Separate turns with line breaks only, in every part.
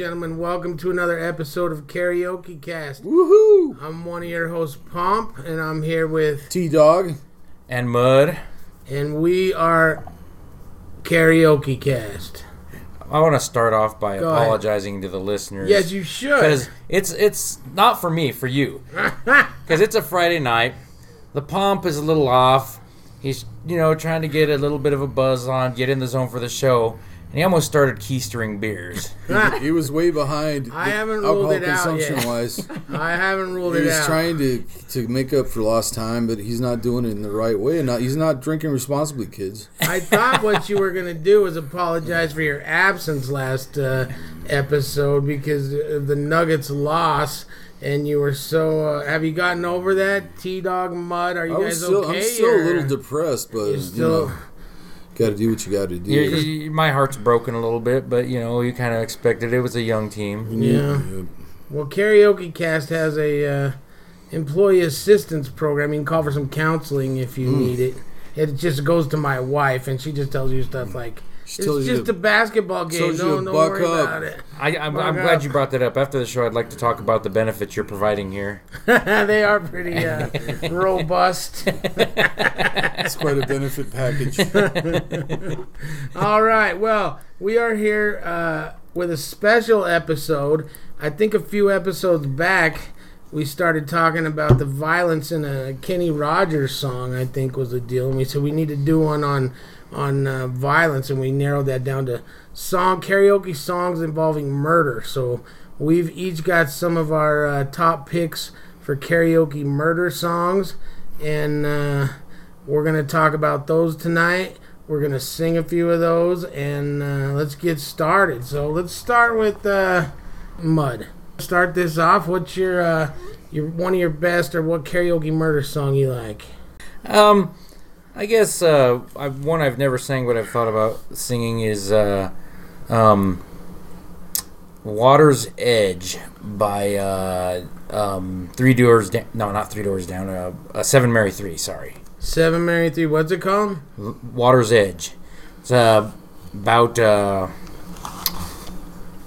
gentlemen, welcome to another episode of Karaoke Cast.
Woohoo!
I'm one of your hosts, Pomp, and I'm here with,
T Dog.
and mud.
and we are Karaoke Cast.
I want to start off by
Go ahead.
apologizing to the listeners.
Yes, you should.
because it's it's not for me, for you. Because it's a Friday night. The pomp is a little off. He's you know trying to get a little bit of a buzz on, get in the zone for the show, and he almost started keistering beers.
He was way behind.
I haven't ruled
alcohol
it out
consumption
yet.
wise.
I haven't ruled
He
it
was
out.
trying to to make up for lost time, but he's not doing it in the right way. And not, he's not drinking responsibly, kids.
I thought what you were gonna do was apologize for your absence last uh, episode because of the Nuggets loss, and you were so. Uh, have you gotten over that? T Dog Mud, are you
I
guys
still,
okay?
I'm still
or
a little depressed, but
you're
you know, got to do what you got to do.
You- you- my heart's broken a little bit, but you know you kind of expected it. it was a young team.
Yeah. Well, Karaoke Cast has a uh, employee assistance program. You can call for some counseling if you
Hmm.
need it. It just goes to my wife, and she just tells you stuff like,
She
"It's just
to-
a basketball game.
tells you
Don't, don't worry
up."
about it."
I, I'm, I'm glad you brought that up. After the show, I'd like to talk about the benefits you're providing here.
they are pretty uh, robust.
It's quite a benefit package.
All right. Well, we are here uh, with a special episode. I think a few episodes back, we started talking about the violence in a Kenny Rogers song. I think was the deal, and we said we need to do one on on uh, violence, and we narrowed that down to song karaoke songs involving murder. So we've each got some of our uh, top picks for karaoke murder songs, and uh, we're gonna talk about those tonight. We're gonna sing a few of those, and uh, let's get started. So let's start with uh, Mud. Start this off. What's your uh, your one of your best, or what karaoke murder song you like?
Um, I guess uh, I, one I've never sang, but I've thought about singing is uh, um, "Water's Edge" by uh, um, Three Doors Down. No, not Three Doors Down. Uh, uh, Seven Mary Three. Sorry,
Seven Mary Three. What's it called?
"Water's Edge." It's uh, about uh,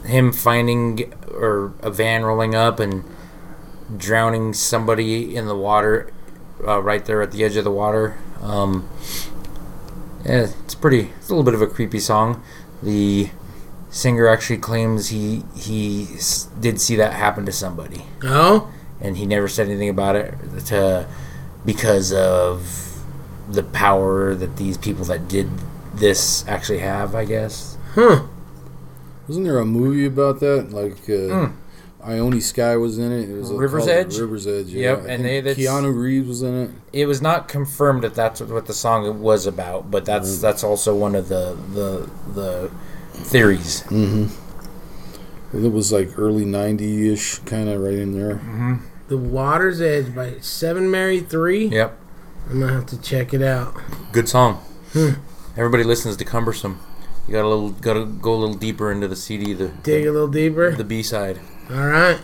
him finding or a van rolling up and drowning somebody in the water uh, right there at the edge of the water. Um, yeah, it's pretty. It's a little bit of a creepy song. The singer actually claims he he s- did see that happen to somebody,
Oh,
and he never said anything about it to because of the power that these people that did this actually have. I guess.
huh.
Wasn't there a movie about that? Like uh,
Mm.
Ione Sky was in it. It was
River's
called
Edge?
River's Edge. Yeah.
Yep,
I
and
think
they- that's-
Keanu Reeves was in it.
It was not confirmed that that's what the song was about, but that's that's also one of the the the theories. Mm-hmm.
It was like early '90s ish, kind of right in there. Mm-hmm.
The Water's Edge by Seven Mary Three.
Yep.
I'm gonna have to check it out.
Good song. Hmm. Everybody listens to Cumbersome. You got a little, got to go a little deeper into the CD, the
Dig a little deeper.
the B side.
All right.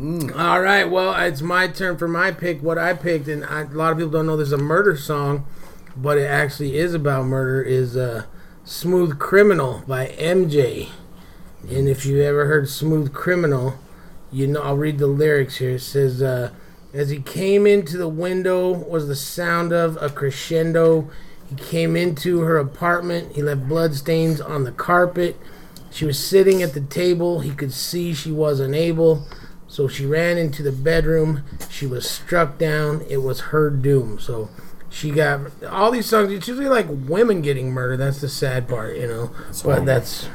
All right. Well, it's my turn for my pick. What I picked, and I, a lot of people don't know there's a murder song, but it actually is about murder. Is uh, "Smooth Criminal" by MJ. And if you ever heard "Smooth Criminal," you know I'll read the lyrics here. It says, uh, "As he came into the window, was the sound of a crescendo." He came into her apartment. He left bloodstains on the carpet. She was sitting at the table. He could see she was unable. So she ran into the bedroom. She was struck down. It was her doom. So she got all these songs. It's usually like women getting murdered. That's the sad part, you know. but that's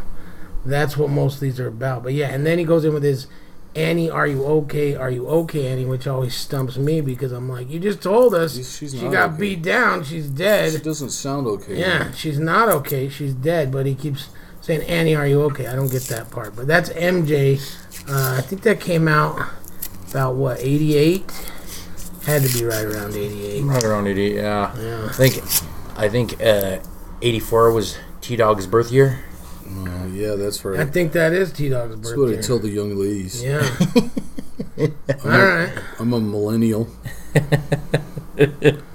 that's what most of these are about. But yeah, and then he goes in with his Annie, are you okay? Are you okay, Annie? Which always stumps me because I'm like, you just told us
She's- she's
she got
okay.
beat down. She's dead.
It doesn't sound okay.
Yeah, she's not okay. She's dead, but he keeps saying, Annie, are you okay? I don't get that part. But that's MJ. Uh, I think that came out about, what, 88? Had to be right around 88.
Right around 88, Yeah.
Yeah.
I think I think uh, eighty four was T Dog's birth year.
Uh, yeah, that's right.
I think that is T Dog's
That's what I tell the young ladies.
Yeah. All right.
I'm a millennial.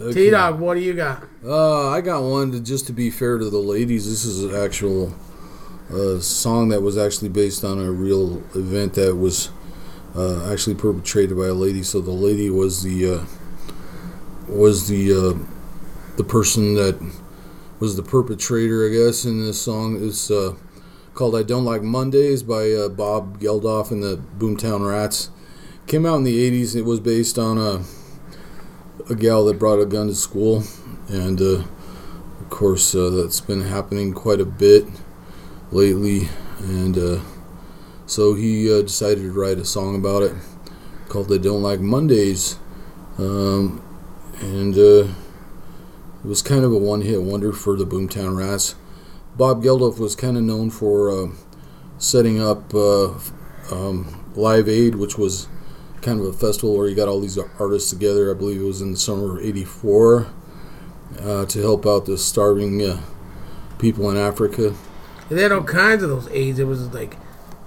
T Dog, what do you got?
Uh, I got one to just to be fair to the ladies. This is an actual a song that was actually based on a real event that was uh, actually perpetrated by a lady. So the lady was the uh, was the uh, the person that was the perpetrator, I guess. In this song, it's uh, called "I Don't Like Mondays" by uh, Bob Geldof and the Boomtown Rats. Came out in the '80s. It was based on a a gal that brought a gun to school, and uh, of course uh, that's been happening quite a bit lately. And uh, so he uh, decided to write a song about it called "They Don't Like Mondays," um, and uh, it was kind of a one-hit wonder for the Boomtown Rats. Bob Geldof was kind of known for uh, setting up um, Live Aid, which was kind of a festival where he got all these artists together. I believe it was in the summer of '84 uh, to help out the starving uh, people in Africa.
They had all kinds of those aids. It was like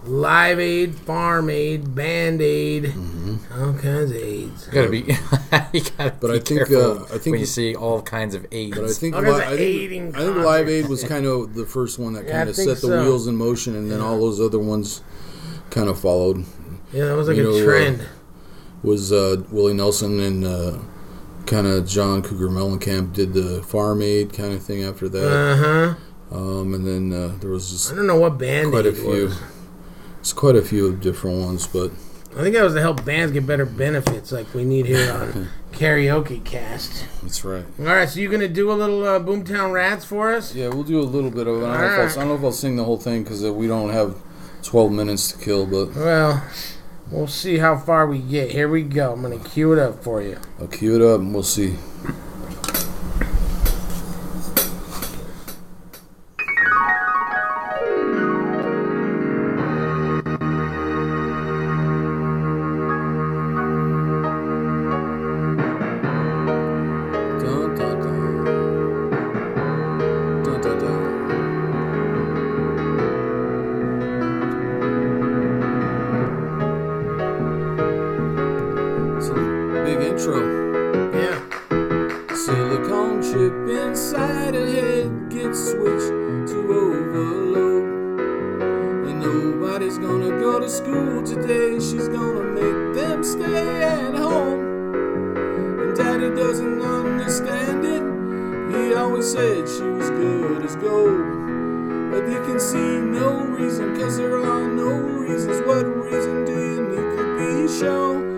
live aid, farm aid, band aid,
Mm-hmm.
all kinds of aids.
You gotta be. you gotta
But
be
I think, uh, I think
when you see all kinds of aids.
But I think,
All
li-
kinds of
I, think I think Live Aid was kind of the first one that
Yeah,
kind of set the
so.
wheels in motion, and then all those other ones kind of followed.
Yeah, that was like
You
a
know, uh,
trend.
Was uh, Willie Nelson and uh, kind of John Cougar Mellencamp did the Farm Aid kind of thing after that,
Uh huh.
um, and then uh, there was just
I don't know what band
quite a few.
was.
It's quite a few different ones, but
I think that was to help bands get better benefits, like we need here on Karaoke Cast.
that's right.
All right, so you gonna do a little uh, Boomtown Rats for us?
Yeah, we'll do a little bit of it. I don't, know, if I'll, I don't know if I'll sing the whole thing because uh, we don't have 12 minutes to kill, but
Well, we'll see how far we get. Here we go. I'm gonna cue it up for you.
I'll cue it up and we'll see. To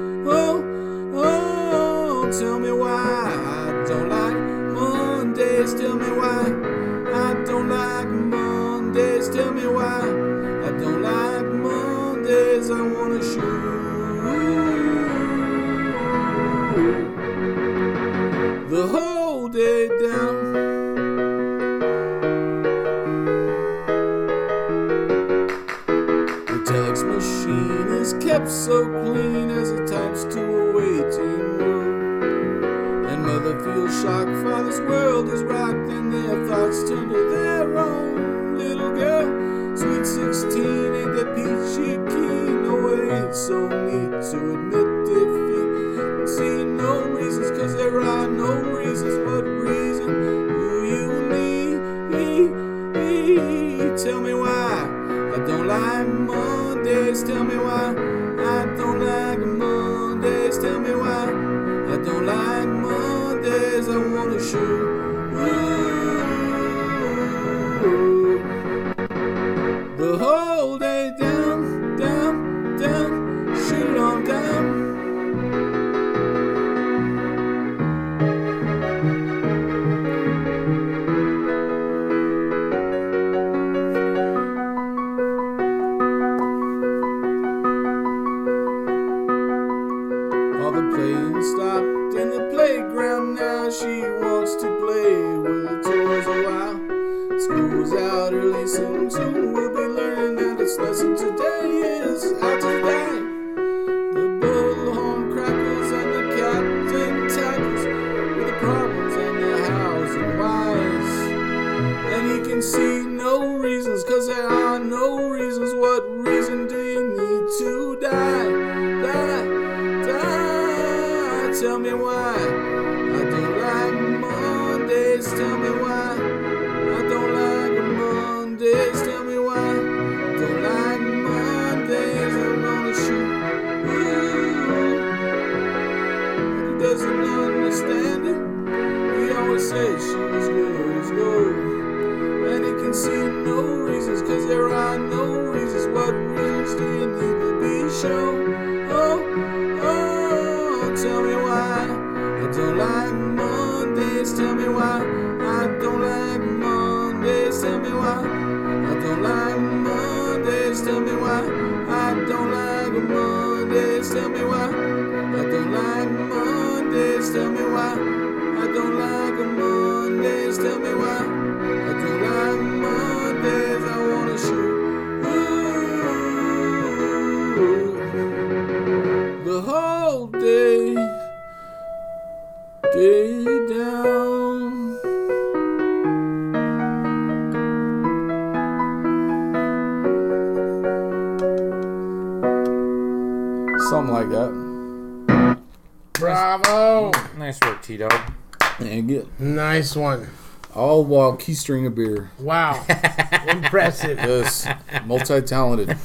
Nice
one.
all while keystring a beer.
Wow. Impressive.
Yes, multi-talented.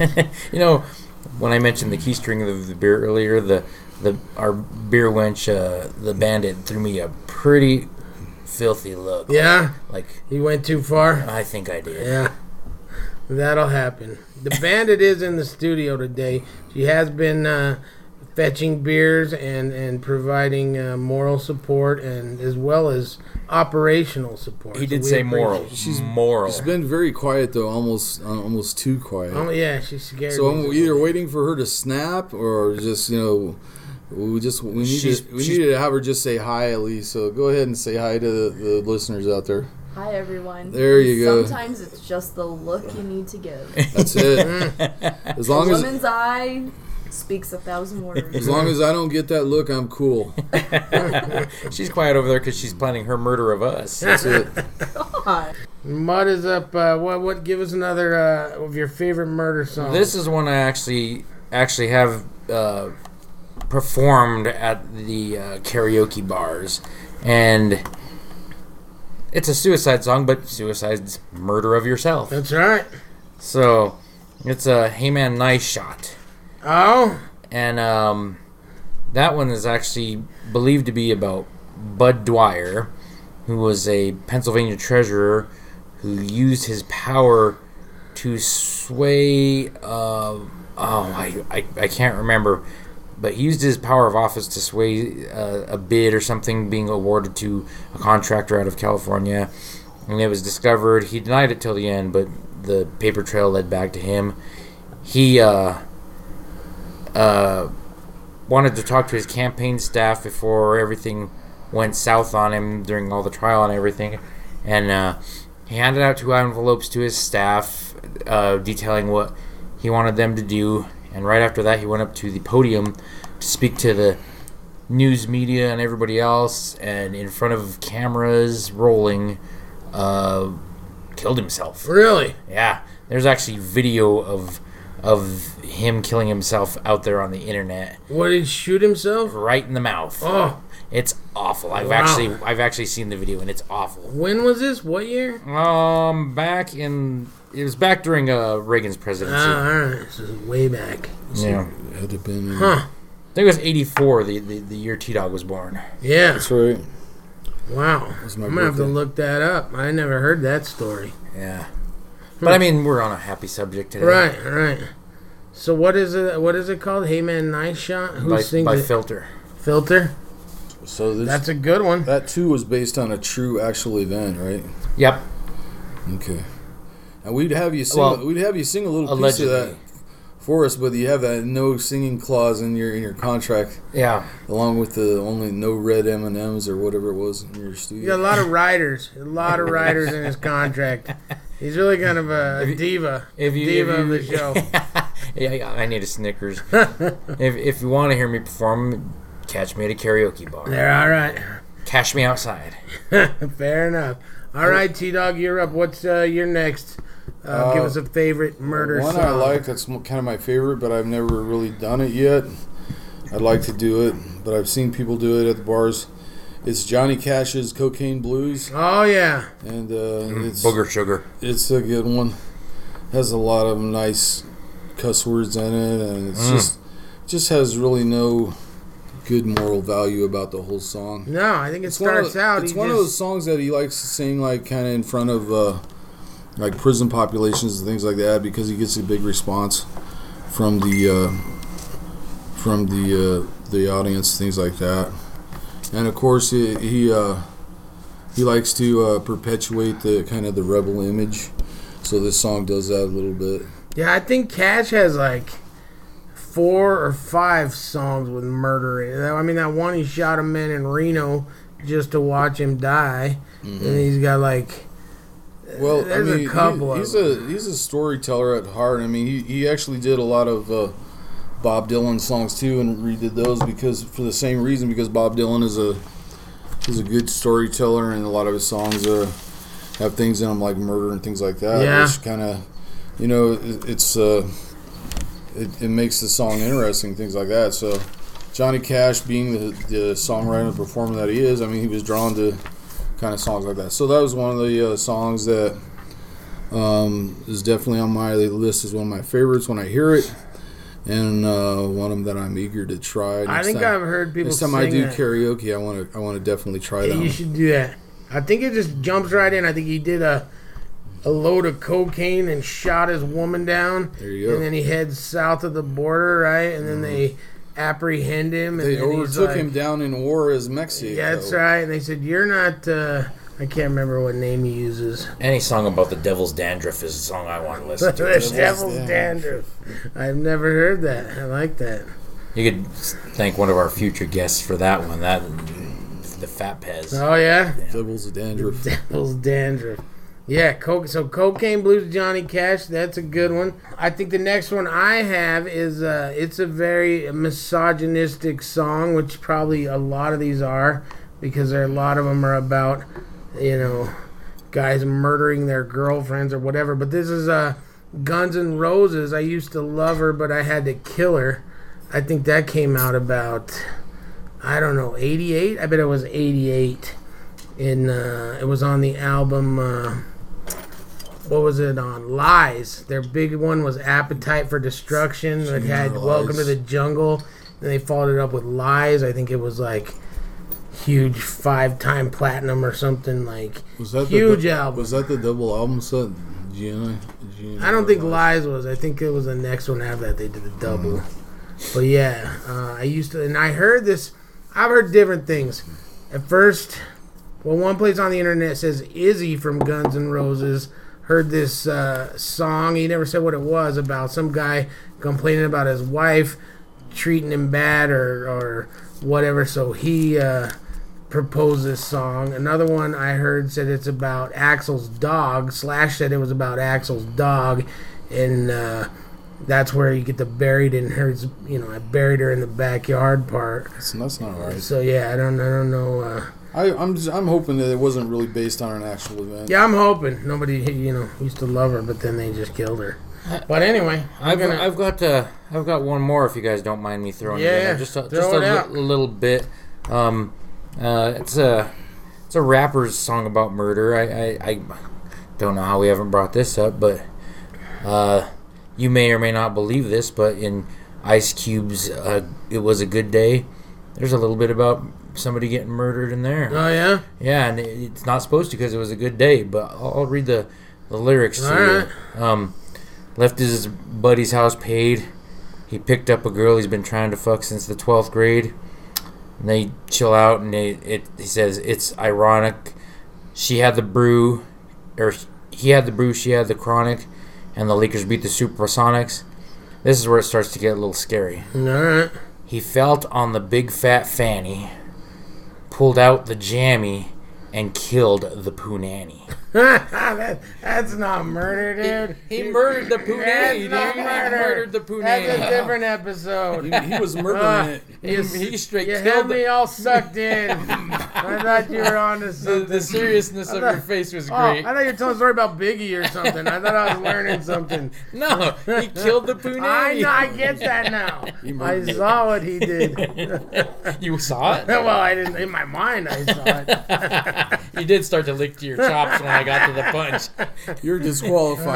you know, when I mentioned the key string of the beer earlier, the the our beer wench, uh, the bandit, threw me a pretty filthy look.
Yeah.
Like
You went too far.
I think I did.
Yeah. That'll happen. The bandit is in the studio today. She has been uh, fetching beers and and providing uh, moral support and as well as operational support.
He
So
did say moral. She's moral.
She's been very quiet though, almost uh, almost too quiet.
Oh yeah, she's scared.
So. I'm either waiting for her to snap or just you know. We just we need
She's-
to we
she's-
need to have her just say hi at least. So go ahead and say hi to the, the listeners out there.
Hi everyone.
There you go.
Sometimes it's just the look you need to give.
That's it. as
A
long as
woman's eye speaks a thousand words.
as long as I don't get that look, I'm cool.
she's quiet over there because she's planning her murder of us.
That's it.
God.
Mud is up. Uh, what? What? Give us another uh, of your favorite murder songs.
This is one I actually actually have uh, performed at the uh, karaoke bars, and it's a suicide song, but suicide's murder of yourself.
That's right.
So it's a Hey Man Nice Shot,
Oh,
and um, that one is actually believed to be about Bud Dwyer, who was a Pennsylvania treasurer who used his power to sway. Uh, oh, I, I I can't remember, but he used his power of office to sway uh, a bid or something being awarded to a contractor out of California, and it was discovered. He denied it till the end, but the paper trail led back to him. He uh, uh, wanted to talk to his campaign staff before everything went south on him during all the trial and everything, and uh, he handed out two envelopes to his staff uh, detailing what he wanted them to do. And right after that, he went up to the podium to speak to the news media and everybody else, and in front of cameras rolling, uh, killed himself.
really?
Yeah, there's actually video of of him killing himself out there on the internet,
What did he shoot himself?
right in the mouth.
Oh,
It's awful. I've
Wow.
actually I've actually seen the video and it's awful.
when was this? What year?
Um, back in it was back during uh Reagan's presidency.
Ah, all right. This is way back.
yeah,
It had to have been.
Huh.
I think it was '84, the, the the year T Dog was born.
Yeah.
That's right.
Wow. I'm gonna have to look that up. I never heard that story.
Yeah, but I mean we're on a happy subject today.
Right, right. So what is it? What is it called? Hey man, nice shot. Who
By,
sings
by
it?
Filter.
Filter.
So this
That's a good one.
that too was based on a true actual event, right?
Yep.
Okay. And we'd have you sing.
Well,
we'd have you sing a little piece of that for us, but you have that no singing clause in your in your contract,
Yeah.
along with the only no red M and M's or whatever it was in your studio.
You got a lot of writers. A lot of writers in his contract. He's really kind of a,
If you-
diva.
If you
diva
if
of the show.
yeah, yeah, I need a Snickers. if if you want to hear me perform, catch me at a karaoke bar.
There, all right.
Cash me outside.
Fair enough. All right, T Dog, you're up. What's uh, your next? Uh, give
Uh,
us a favorite murder
One
song.
I like that's kind of my favorite, but I've never really done it yet. I'd like to do it, but I've seen people do it at the bars. It's Johnny Cash's "Cocaine Blues,"
Oh yeah.
and uh, it's
Booger sugar.
it's a good one. Has a lot of nice cuss words in it, and it's
Mm.
just just has really no good moral value about the whole song.
No, I think it
one of
starts
the-
out.
It's
he
one of those songs that he likes to sing, like kind of in front of uh, like prison populations and things like that, because he gets a big response from the uh, from the uh, the audience, things like that. And of course, he he, uh, he likes to uh, perpetuate the kind of the rebel image. So this song does that a little bit.
Yeah, I think Cash has like four or five songs with murder. I mean, that one he shot a man in Reno just to watch him die, and he's got like
Well,
There's
I
a
mean,
couple
he,
of
he's a he's a storyteller at heart. I mean, he, he actually did a lot of uh, Bob Dylan songs too, and redid those because for the same reason because Bob Dylan is a is a good storyteller, and a lot of his songs uh, have things in them like murder and things like that,
Yeah.
which kind of you know it, it's uh, it, it makes the song interesting, things like that. So. Johnny Cash, being the, the songwriter and performer that he is, I mean, he was drawn to kind of songs like that. So that was one of the uh, songs that um, is definitely on my list as one of my favorites when I hear it, and uh, one of them that I'm eager to try.
I think
time,
I've heard people
next time I do
that.
karaoke, I want to I want to definitely try
Yeah,
that.
you
one.
should do that. I think it just jumps right in. I think he did a a load of cocaine and shot his woman down,
There you go. Mm-hmm.
and then he heads south of the border, right? And then they apprehend him, and
They overtook
like,
him down in Juarez Mexico.
Yeah, that's right. And they said, "You're not." Uh, I can't remember what name he uses.
Any song about the devil's dandruff is a song I want to listen to.
Devil's
Devil's
Dandruff.
Dandruff. I've never heard that. I like that.
You could thank one of our future guests for that one. That the Fat Pez.
Oh yeah,
Devil's a dandruff.
Devil's Dandruff. Yeah, coke. So cocaine blues, Johnny Cash. That's a good one. I think the next one I have is uh, it's a very misogynistic song, which probably a lot of these are, because there a lot of them are about, you know, guys murdering their girlfriends or whatever. But this is uh, Guns N' Roses. I used to love her, but I had to kill her. I think that came out about, I don't know, 88. I bet it was 88 in uh, it was on the album uh, what was it on lies their big one was appetite for destruction it had welcome to the jungle and they followed it up with lies i think it was like huge five time platinum or something like
Was that
huge
the,
album.
Was that the double album set? Gianna, Gianna
i don't think lies was. I think it was the next one after that they did the double. But yeah uh, i used to and i heard this i've heard different things. At first well one place on the internet says izzy from guns N' roses heard this uh, song. He never said what it was about. Some guy complaining about his wife treating him bad or, or whatever so he uh, proposed this song another one i heard said it's about Axl's dog slash said it was about Axl's dog and uh, that's where you get the buried in her you know i buried her in the backyard part
That's, that's not right.
so yeah i don't i don't know uh,
I, I'm just, I'm hoping that it wasn't really based on an actual event.
yeah i'm hoping nobody you know used to love her but then they just killed her but anyway i'm
I've,
gonna
I've got uh, I've got one more if you guys don't mind me throwing it in
Yeah,
there. just a, just a
it
li-
out.
little bit. Um, uh, it's a it's a rapper's song about murder. I, I, I don't know how we haven't brought this up, but uh, you may or may not believe this, but in Ice Cube's uh, "It Was a Good Day," there's a little bit about somebody getting murdered in there.
oh yeah
Yeah, and it- it's not supposed to because it was a good day. But I'll, I'll read the, the lyrics to
Alright.
you. Um, left his buddy's house paid. He picked up a girl he's been trying to fuck since the twelfth grade. And they chill out, and they, it he says it's ironic. She had the brew, or he had the brew. She had the chronic, and the Lakers beat the Supersonics. This is where it starts to get a little scary.
all right
He felt on the big fat fanny, pulled out the jammy, and killed the punani.
That, that's not murder dude
He murdered the
That's
punani, dude.
not
He murdered the
that's a different episode
He, he was murdering uh, it.
He, he straight
you had
killed
me all sucked in i thought you were on to
the,
something
the seriousness of your face was
Oh,
great.
I thought you were telling a story about Biggie or something. I thought I was learning something.
No, he killed the
I
punani.
know, I get that now. I saw what he did.
You saw it?
well, I didn't. In my mind, I saw it.
you did start to lick to your chops when I got to the punch.
You're disqualified.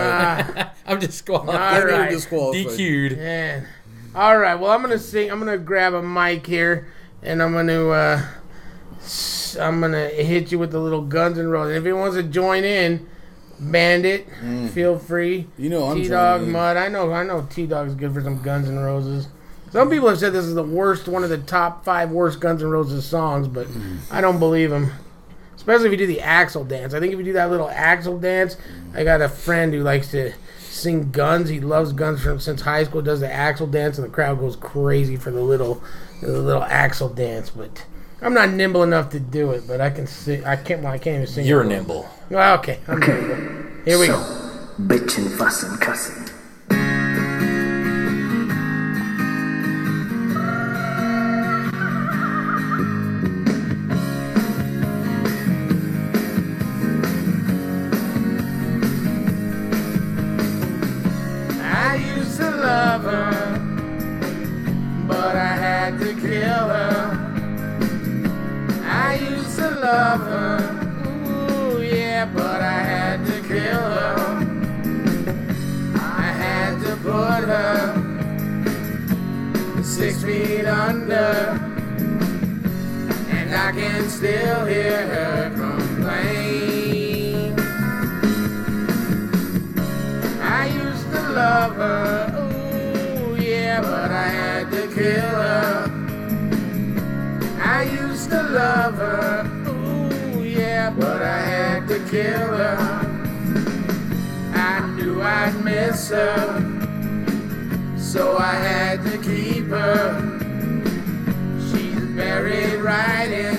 Ah,
I'm disqualified.
All
You're
right.
disqualified.
DQ'd.
man. All right. Well, I'm gonna sing. I'm gonna grab a mic here, and I'm gonna. Uh, s- I'm gonna hit you with the little Guns and Roses. If anyone wants to join in, Bandit, feel free.
You know I'm
T Dog. Mud. I know. I know. T Dog's good for some Guns and Roses. Some people have said this is the worst, one of the top five worst Guns N' Roses songs, but I don't believe them. Especially if you do the Axl dance. I think if you do that little Axl dance, I got a friend who likes to sing Guns. He loves Guns from since high school. Does the Axl dance, and the crowd goes crazy for the little, the little axle dance. But I'm not nimble enough to do it. But I can sing. I can't. Well, I can't even sing.
You're nimble.
Well, okay, I'm nimble. Here we go.
Bitchin', fussin', cussin'.
To love her, ooh yeah, but I had to kill her. I used to love her, ooh yeah, but I had to kill her. I knew I'd miss her, so I had to keep her. She's buried right in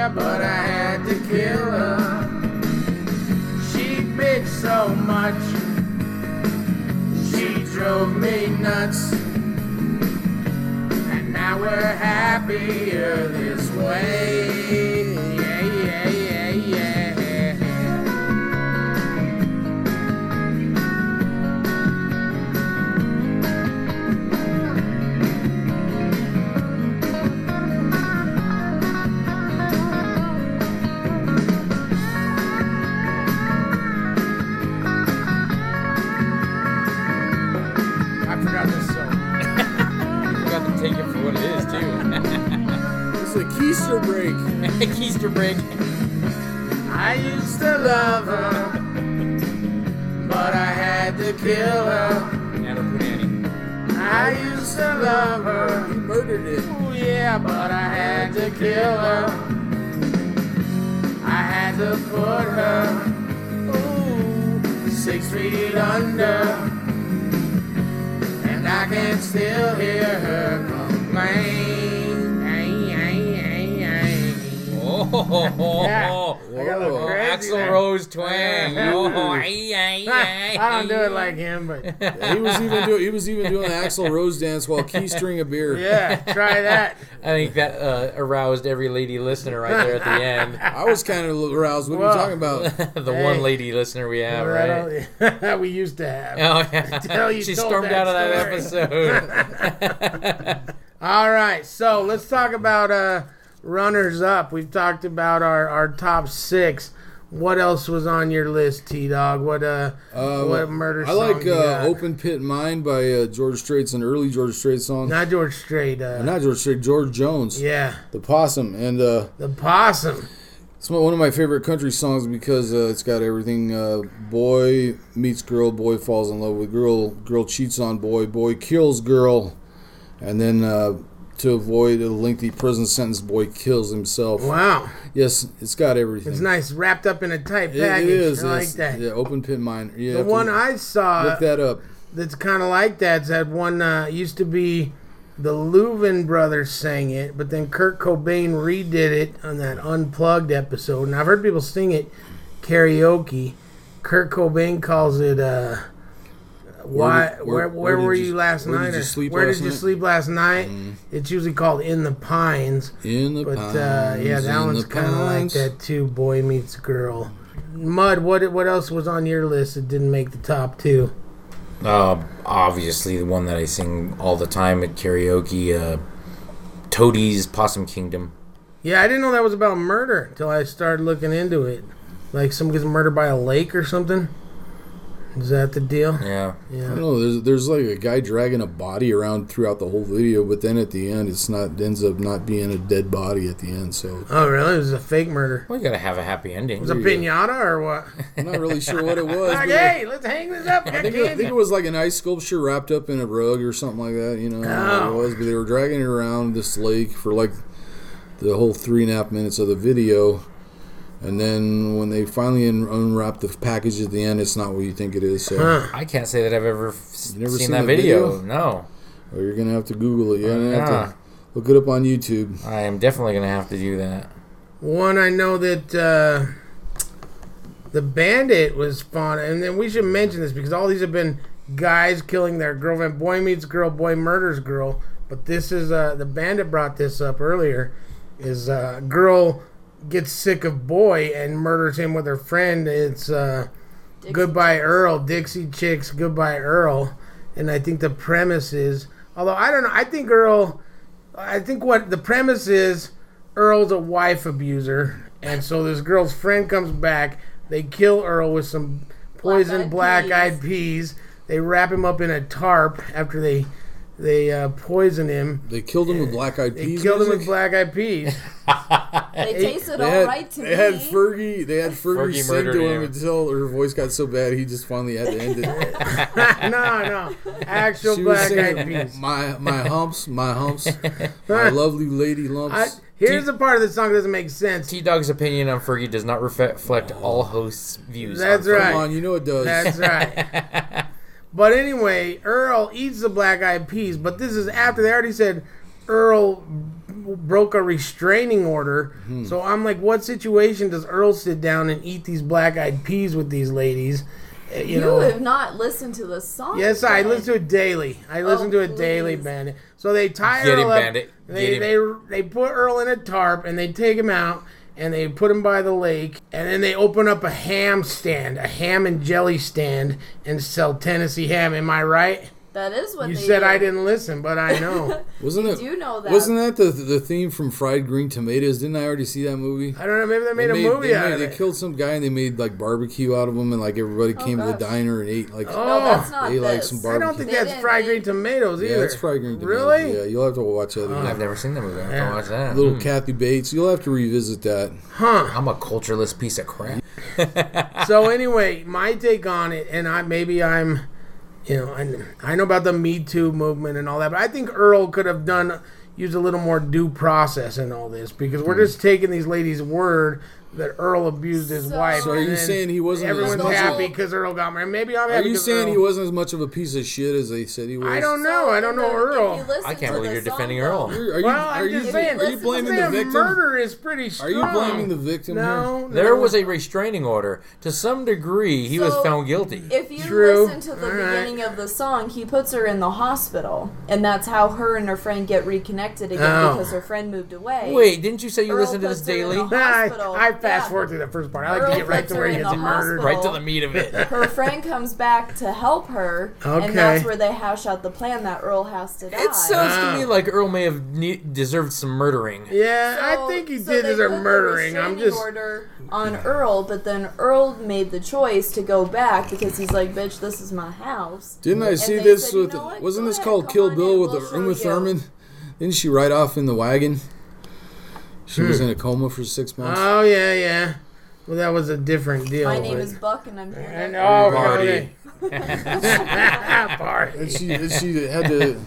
yeah, but I had to kill her. She bitched so much, she drove me nuts. And now we're happier this way.
Keister break.
Keister break.
I used to love her, but I had to kill her.
And a punani.
I used to love her,
He murdered it.
ooh yeah, but I had to kill her. I had to put her, ooh, six feet under. And I can still hear her complain. Yeah, I got a little crazy
Axl
there.
Rose twang. Oh,
I don't do it like him, but
Yeah, he was even doing he was even doing the Axl Rose dance while keystering a beer.
yeah, try that.
I think that uh, aroused every lady listener right there at the end.
I was kind of aroused. What are
Well,
you talking about?
the
Hey.
one lady listener we have, right?
Right. we used to have.
Oh yeah,
Tell you
she stormed
that
out of that episode.
All right, so let's talk about uh, runners up. We've talked about our, our top six. What else was on your list, T Dog? What uh,
Uh,
what murder?
I like uh? "Open Pit Mine" by uh, George Strait's an early George Strait song.
Not George Strait. Uh,
Not George Strait, George Jones,
yeah,
the Possum, and uh,
the possum.
it's one of my favorite country songs because uh, it's got everything. Uh, boy meets girl, boy falls in love with girl, girl cheats on boy, boy kills girl, and then uh, to avoid a lengthy prison sentence, boy kills himself.
Wow,
Yes, it's got everything.
it's nice, wrapped up in a tight package.
it is.
I like that.
Yeah, open pit mine. Yeah,
the one I saw
look that up.
that's kind of like that's that one uh, used to be the Louvin brothers sang it, but then Kurt Cobain redid it on that unplugged episode, and I've heard people sing it karaoke. Kurt Cobain calls it uh, Why? Where,
where-
where,
where
were
you-
you last
where
night?
did you sleep
where
last
did you
night? Mm.
sleep last night? It's usually called In the Pines.
In the
But
pines.
uh, yeah, that
in
one's kind of like that too. Boy meets girl. Mud. What what else was on your list that didn't make the top two?
Uh, obviously, the one that I sing all the time at karaoke, uh, Toadies' Possum Kingdom.
Yeah, I didn't know that was about murder until I started looking into it. Like someone gets murdered by a lake or something. Is that the deal?
Yeah. Yeah.
I
Yeah.
don't know. There's there's like a guy dragging a body around throughout the whole video, but then at the end, it's not ends up not being a dead body at the end. So
Oh, really? It was a fake murder.
Well, you gotta have a happy ending.
It was a
There you go.
pinata or what?
I'm not really sure what it was.
like, hey, let's hang this up.
I think, it, I think it was like an ice sculpture wrapped up in a rug or something like that. You know, I don't know
Oh.
what it was, but they were dragging it around this lake for like the whole three and a half minutes of the video. And then when they finally un- unwrap the package at the end, it's not what you think it is. So
Huh.
I can't say that I've ever f-
never
seen,
seen
that
the
video.
video?
No.
or you're gonna have to Google it. You're gonna have
Yeah.
to look it up on YouTube.
I am definitely gonna have to do that.
One I know that uh, the bandit was fun, and then we should mention this because all these have been guys killing their girlfriend. Boy meets girl, boy murders girl. But this is uh, the bandit brought this up earlier. Is uh, girl gets sick of boy and murders him with her friend. It's uh, Goodbye Earl, Dixie Chicks, Goodbye Earl. And I think the premise is, although I don't know, I think Earl, I think what the premise is, Earl's a wife abuser. And so this girl's friend comes back. They kill Earl with some poisoned black
Black-eyed
eyed peas. They wrap him up in a tarp after they they uh, poison him.
They killed him with black eyed peas.
They
peas.
killed him with black eyed peas.
They tasted
They
all
had,
right to
they
me.
had Fergie. They had Fergie,
Fergie
sing to him
him.
until her voice got so bad he just finally had to end it.
no, no, actual
She was
black eyed peas.
"My my humps, my humps, my lovely lady lumps."
I, here's the part of the song that doesn't make sense.
T Dog's opinion on Fergie does not reflect all hosts' views.
That's
on
right.
Come on, you know it does.
That's right. But anyway, Earl eats the black eyed peas, but this is after they already said Earl broke a restraining order.
Hmm.
So I'm like, what situation does Earl sit down and eat these black eyed peas with these ladies? Uh, You,
You,
know.
have not listened to the song.
Yes, I listen to it daily. I listen
Oh,
to it daily,
please.
Bandit. So they tie
Get
Earl
him,
up.
Bandit.
They,
Get
they they put Earl in a tarp and they take him out and they put him by the lake and then they open up a ham stand, a ham and jelly stand, and sell Tennessee ham. Am I right?
That is what
You
they
said
do.
I didn't listen, but I know.
wasn't
You
it?
do know that.
Wasn't that the the theme from Fried Green Tomatoes? Didn't I already see that movie?
I don't know. Maybe they made
They
a movie
they,
out
made-
of
they
it.
killed some guy and they made like barbecue out of him and like everybody came to the
Oh,
diner and ate like
Oh.
No, that's not
they like
this.
some
I don't think
They
that's fried
make-
green tomatoes either.
yeah, it's Fried Green Tomatoes.
Really?
Yeah, you'll have to watch that.
I've never seen the movie. I have
Yeah.
to watch that.
Little
Hmm.
Kathy Bates. You'll have to revisit that.
Huh.
I'm a cultureless piece of crap.
so anyway, my take on it, and I maybe I'm, you know, and I know about the Me Too movement and all that, but I think Earl could have done used a little more due process in all this because we're mm. just taking these ladies' word that Earl abused his
So-
wife.
So
are you saying he wasn't as
Everyone's
much of-
happy because Earl got married. Maybe I'm
Are
happy.
you
'cause
saying
Earl-
he wasn't as much of a piece of shit as they said he was?
I don't know. I don't know
the-
Earl.
if you listen
I can't believe you're defending Earl.
Are you, are you, are
I'm
you,
just saying.
are you blaming the victim?
Murder is pretty
Are you blaming the victim
No,
here?
There was a restraining order. To some degree, he was found guilty.
If you
True.
listen to the
All right.
beginning of the song, he puts her in the hospital, and that's how her and her friend get reconnected again
Oh.
because her friend moved away.
Wait, didn't you say you
Earl
listened to this
puts her in
daily?
the
I fast
Yeah.
forward through the first part. I like
Earl
to get right to where he gets
the
murdered.
Right to the meat of it.
Her friend comes back to help her,
Okay.
and that's where they hash out the plan that Earl has to die.
It sounds
Wow.
to me like Earl may have ne- deserved some murdering.
Yeah, I think he
so
did deserve murdering. I'm just.
order on Earl, but then Earl made the choice to go back because he's like, "Bitch, this is my house."
Didn't I see this
said, "You
with?
know
wasn't
Go
this
ahead,
called Kill Bill with the
show
Uma. Thurman? Didn't she ride off in the wagon? She
Hmm.
was in a coma for six months.
Oh yeah, yeah. Well, that was a different deal.
My name
but-
is Buck, and I'm here.
And, oh,
Party.
okay. Party.
and she, and she had to,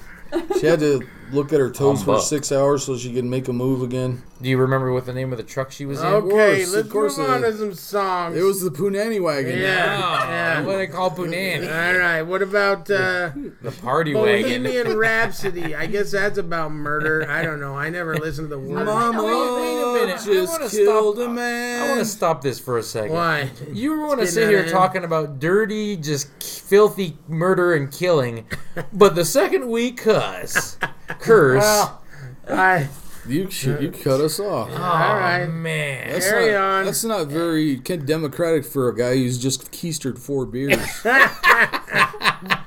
she had to look at her toes for
Humbug.
six hours so she can make a move again.
Do you remember what the name of the truck she was in?
Okay,
course, of
let's
course
move
it
on
is.
to some songs.
It was the Punani wagon.
Yeah. Yeah.
what they call Punani.
All right. What about uh,
The party wagon.
Bohemian Rhapsody? I guess that's about murder. I don't know. I never listened to the word.
Mama
Wait, wait a minute. I
just
wanna
killed
stop-
a man.
I want to stop this for a second.
Why?
You want to
Let's
sit
get
here
in.
talking about dirty, just filthy murder and killing, but the second we cuss, curse.
Well, I.
You should, you cut us off.
oh,
all right.
man.
That's
carry
not,
on.
That's not very democratic for a guy who's just keistered four beers.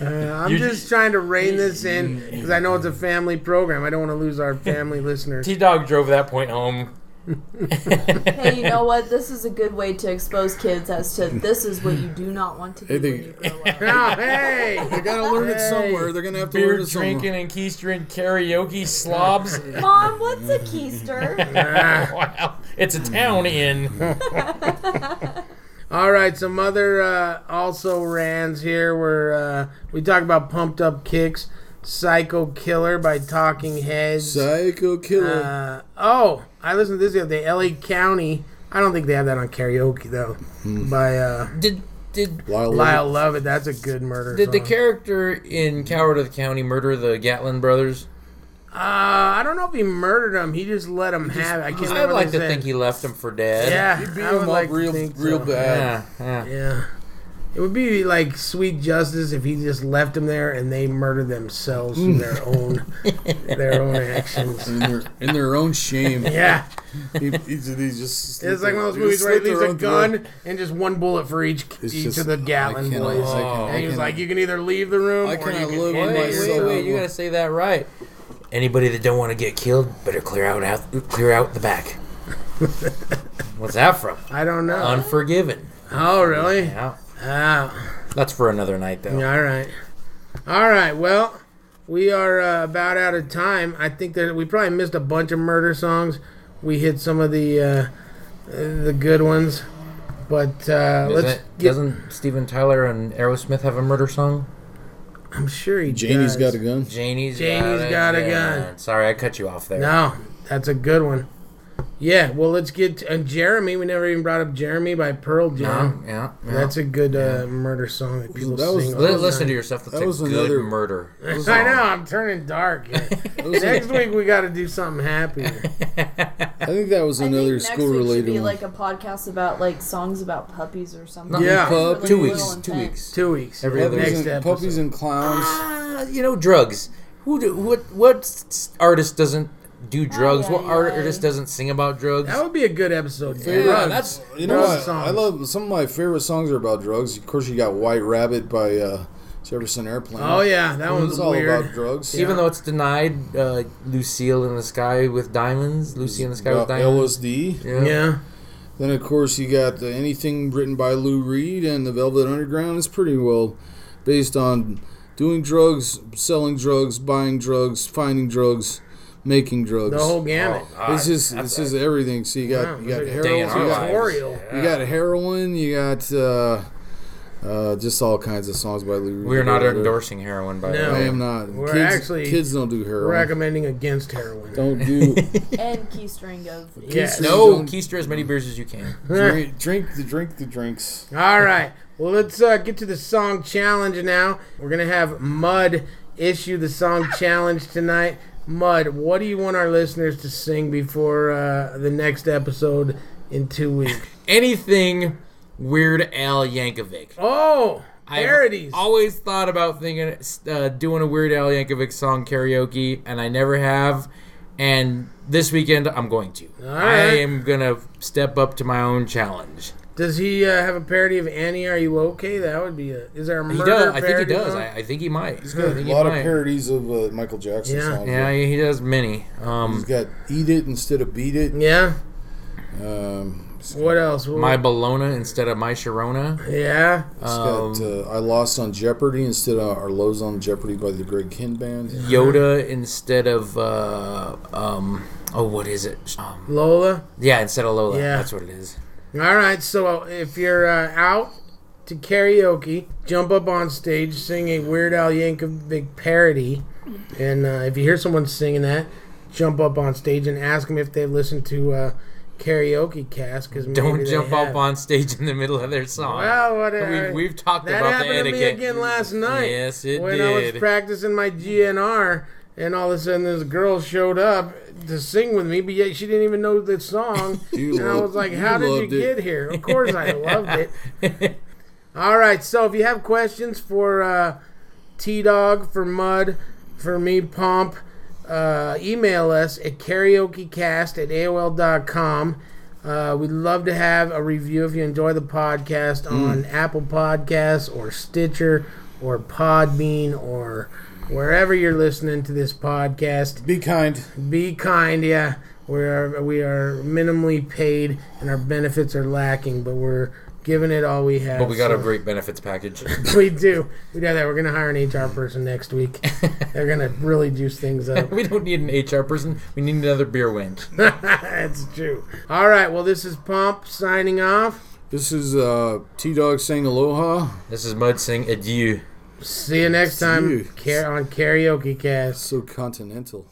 Uh, I'm just trying to rein this in mm. because I know it's a family program. I don't want to lose our family listeners.
T Dog drove that point home.
Hey, you know what? This is a good way to expose kids as to this is what you do not want to do
Hey, they-
when you grow up.
Oh, hey!
they gotta learn it somewhere. They're gonna have to
Beer
learn it somewhere.
drinking and keistering karaoke slobs.
Mom, what's a keister?
wow. It's a town in.
All right, some other uh, also rans here where uh, we talk about pumped up kicks, Psycho Killer by Talking Heads.
Psycho killer.
Uh, oh, I listened to this the other day. L.A. County. I don't think they have that on karaoke though. By uh,
Did did
Lyle,
Lyle Lovett. That's a good murder.
did the character in Coward of the County murder the Gatlin brothers?
Uh, I don't know if he murdered them. He just let them have it. I can't
I'd like to
they
think he left them for dead.
Yeah,
He beat
I
him
like
up
to
real, real
so.
bad.
Yeah, yeah.
Yeah. It would be like sweet justice if he just left them there and they murdered themselves through their mm. own their own actions.
In their, in their own shame.
Yeah,
He, he's, he's just
it's like one of those movies
just
where he leaves a gun
throat.
and just one bullet for each
It's
each
just-
of the Gatlin
I cannot-
boys.
I cannot-
and he was like, "You can either leave the room
I
or you
cannot
can
live
end
Wait, wait, wait! You gotta say that right. Anybody that don't want to get killed better clear out, out clear out the back. What's that from?
I don't know.
Unforgiven.
oh, really?
Yeah,
Ah.
that's for another night though.
All right. All right. Well, we are uh, about out of time. I think that we probably missed a bunch of murder songs. We hit some of the uh, the good ones, but uh,
Doesn't,
let's
it,
get.
doesn't Steven Tyler and Aerosmith have a murder song?
I'm sure he
Janie's
does.
got a gun.
Janie's,
Janie's got a gun.
Sorry, I cut you off there.
No, that's a good one. Yeah. Well, let's get to, and Jeremy. We never even brought up Jeremy by Pearl
No,
Jam.
yeah, yeah.
That's a good uh, murder song that people
That was-
sing. all
Li- listen
time.
to yourself. That's
That
a
was
good
another-
murder.
I know. I'm turning dark. Next week we got to do something happier.
I think that was
I think
another
next
school
week should
related
be
one.
like a podcast about like songs about puppies or something.
Yeah.
Pup-
Really
two weeks. Two weeks.
Two weeks.
Every other
next
puppies, and,
episode.
puppies and clowns.
Ah, you know, drugs. Who do what? What artist doesn't do drugs?
Ay,
what
ay,
artist
ay.
doesn't sing about drugs?
That would be a good episode.
Yeah,
Drugs.
that's-
You know what?
songs.
I love some of my favorite songs are about drugs. Of course, you got White Rabbit by uh, Jefferson Airplane.
Oh yeah, that one's
all
weird.
about drugs.
Even though it's denied, uh, Lucille in the Sky with Diamonds. Lucy in the Sky with Diamonds.
LSD.
Yeah.
Yeah.
Then of course you got uh, anything written by Lou Reed and the Velvet Underground is pretty well based on doing drugs, selling drugs, buying drugs, finding drugs, making drugs.
The whole gamut.
Oh, God,
it's just
that's
it's just everything. So you got
Wow,
you got heroin, you got,
lives.
tutorial.
you got heroin, you got uh, uh, just all kinds of songs by Lou Reed.
We're not endorsing heroin, by
No.
the
I am not.
We're
kids,
actually
kids don't do heroin.
Recommending against heroin.
Don't do
And keystring of
Yes.
No,
Don't-
keister as many beers as you can.
drink, drink the drink the drinks.
All right. Well, let's uh, get to the song challenge now. We're gonna have Mud issue the song challenge tonight. Mud, what do you want our listeners to sing before uh, the next episode in two weeks?
Anything Weird Al Yankovic.
Oh, parodies.
always thought about thinking uh, doing a Weird Al Yankovic song karaoke, and I never have. And this weekend, I'm going to. I am gonna step up to my own challenge.
Does he uh, have a parody of Annie? Are you okay? That would be a. Is there a murder?
He does. I think he does. I, I think he might.
He's got
I
a
think he
lot of
might.
parodies of uh, Michael Jackson
Yeah.
songs.
Yeah, he does many.
He's
Um,
got "Eat It" instead of "Beat It."
yeah.
Um,
What else? What-
my Bologna instead of my Sharona.
yeah.
It's
Um,
got uh, "I Lost on Jeopardy" instead of "Our Lows on Jeopardy" by the Greg Kihn Band.
Yoda instead of uh, um, oh, what is it? Um,
Lola.
yeah, instead of Lola.
Yeah.
That's what it is.
All right. So if you're uh, out to karaoke, jump up on stage, sing a Weird Al Yankovic parody, and uh, if you hear someone singing that, jump up on stage and ask them if they've listened to uh, karaoke cast. Because
Don't jump up on stage in the middle of their song.
Well, whatever.
We've, we've talked
that
about the
happened to me again last night.
Yes, it
when I was practicing my GNR, and all of a sudden this girl showed up to sing with me, but yet she didn't even know the song.
You
and I was like,
you
"How did you
it."
get here?" Of course, I loved it. All right, so if you have questions for uh, T Dog, for Mud, for me, Pomp, uh, email us at karaokecast at AOL.com. Uh, we'd love to have a review if you enjoy the podcast on Apple Podcasts or Stitcher or Podbean or wherever you're listening to this podcast.
Be kind.
Be kind, yeah. We are we are minimally paid and our benefits are lacking, but we're giving it all we have.
But we got a great benefits package.
we do. We got that. We're gonna hire an HR person next week. They're gonna really juice things up.
we don't need an HR person. We need another beer wench.
That's true. All right. Well, this is Pomp signing off.
This is uh, T Dog saying aloha.
This is Mud saying Adieu.
See you next time. Car- on Karaoke Cast.
So continental.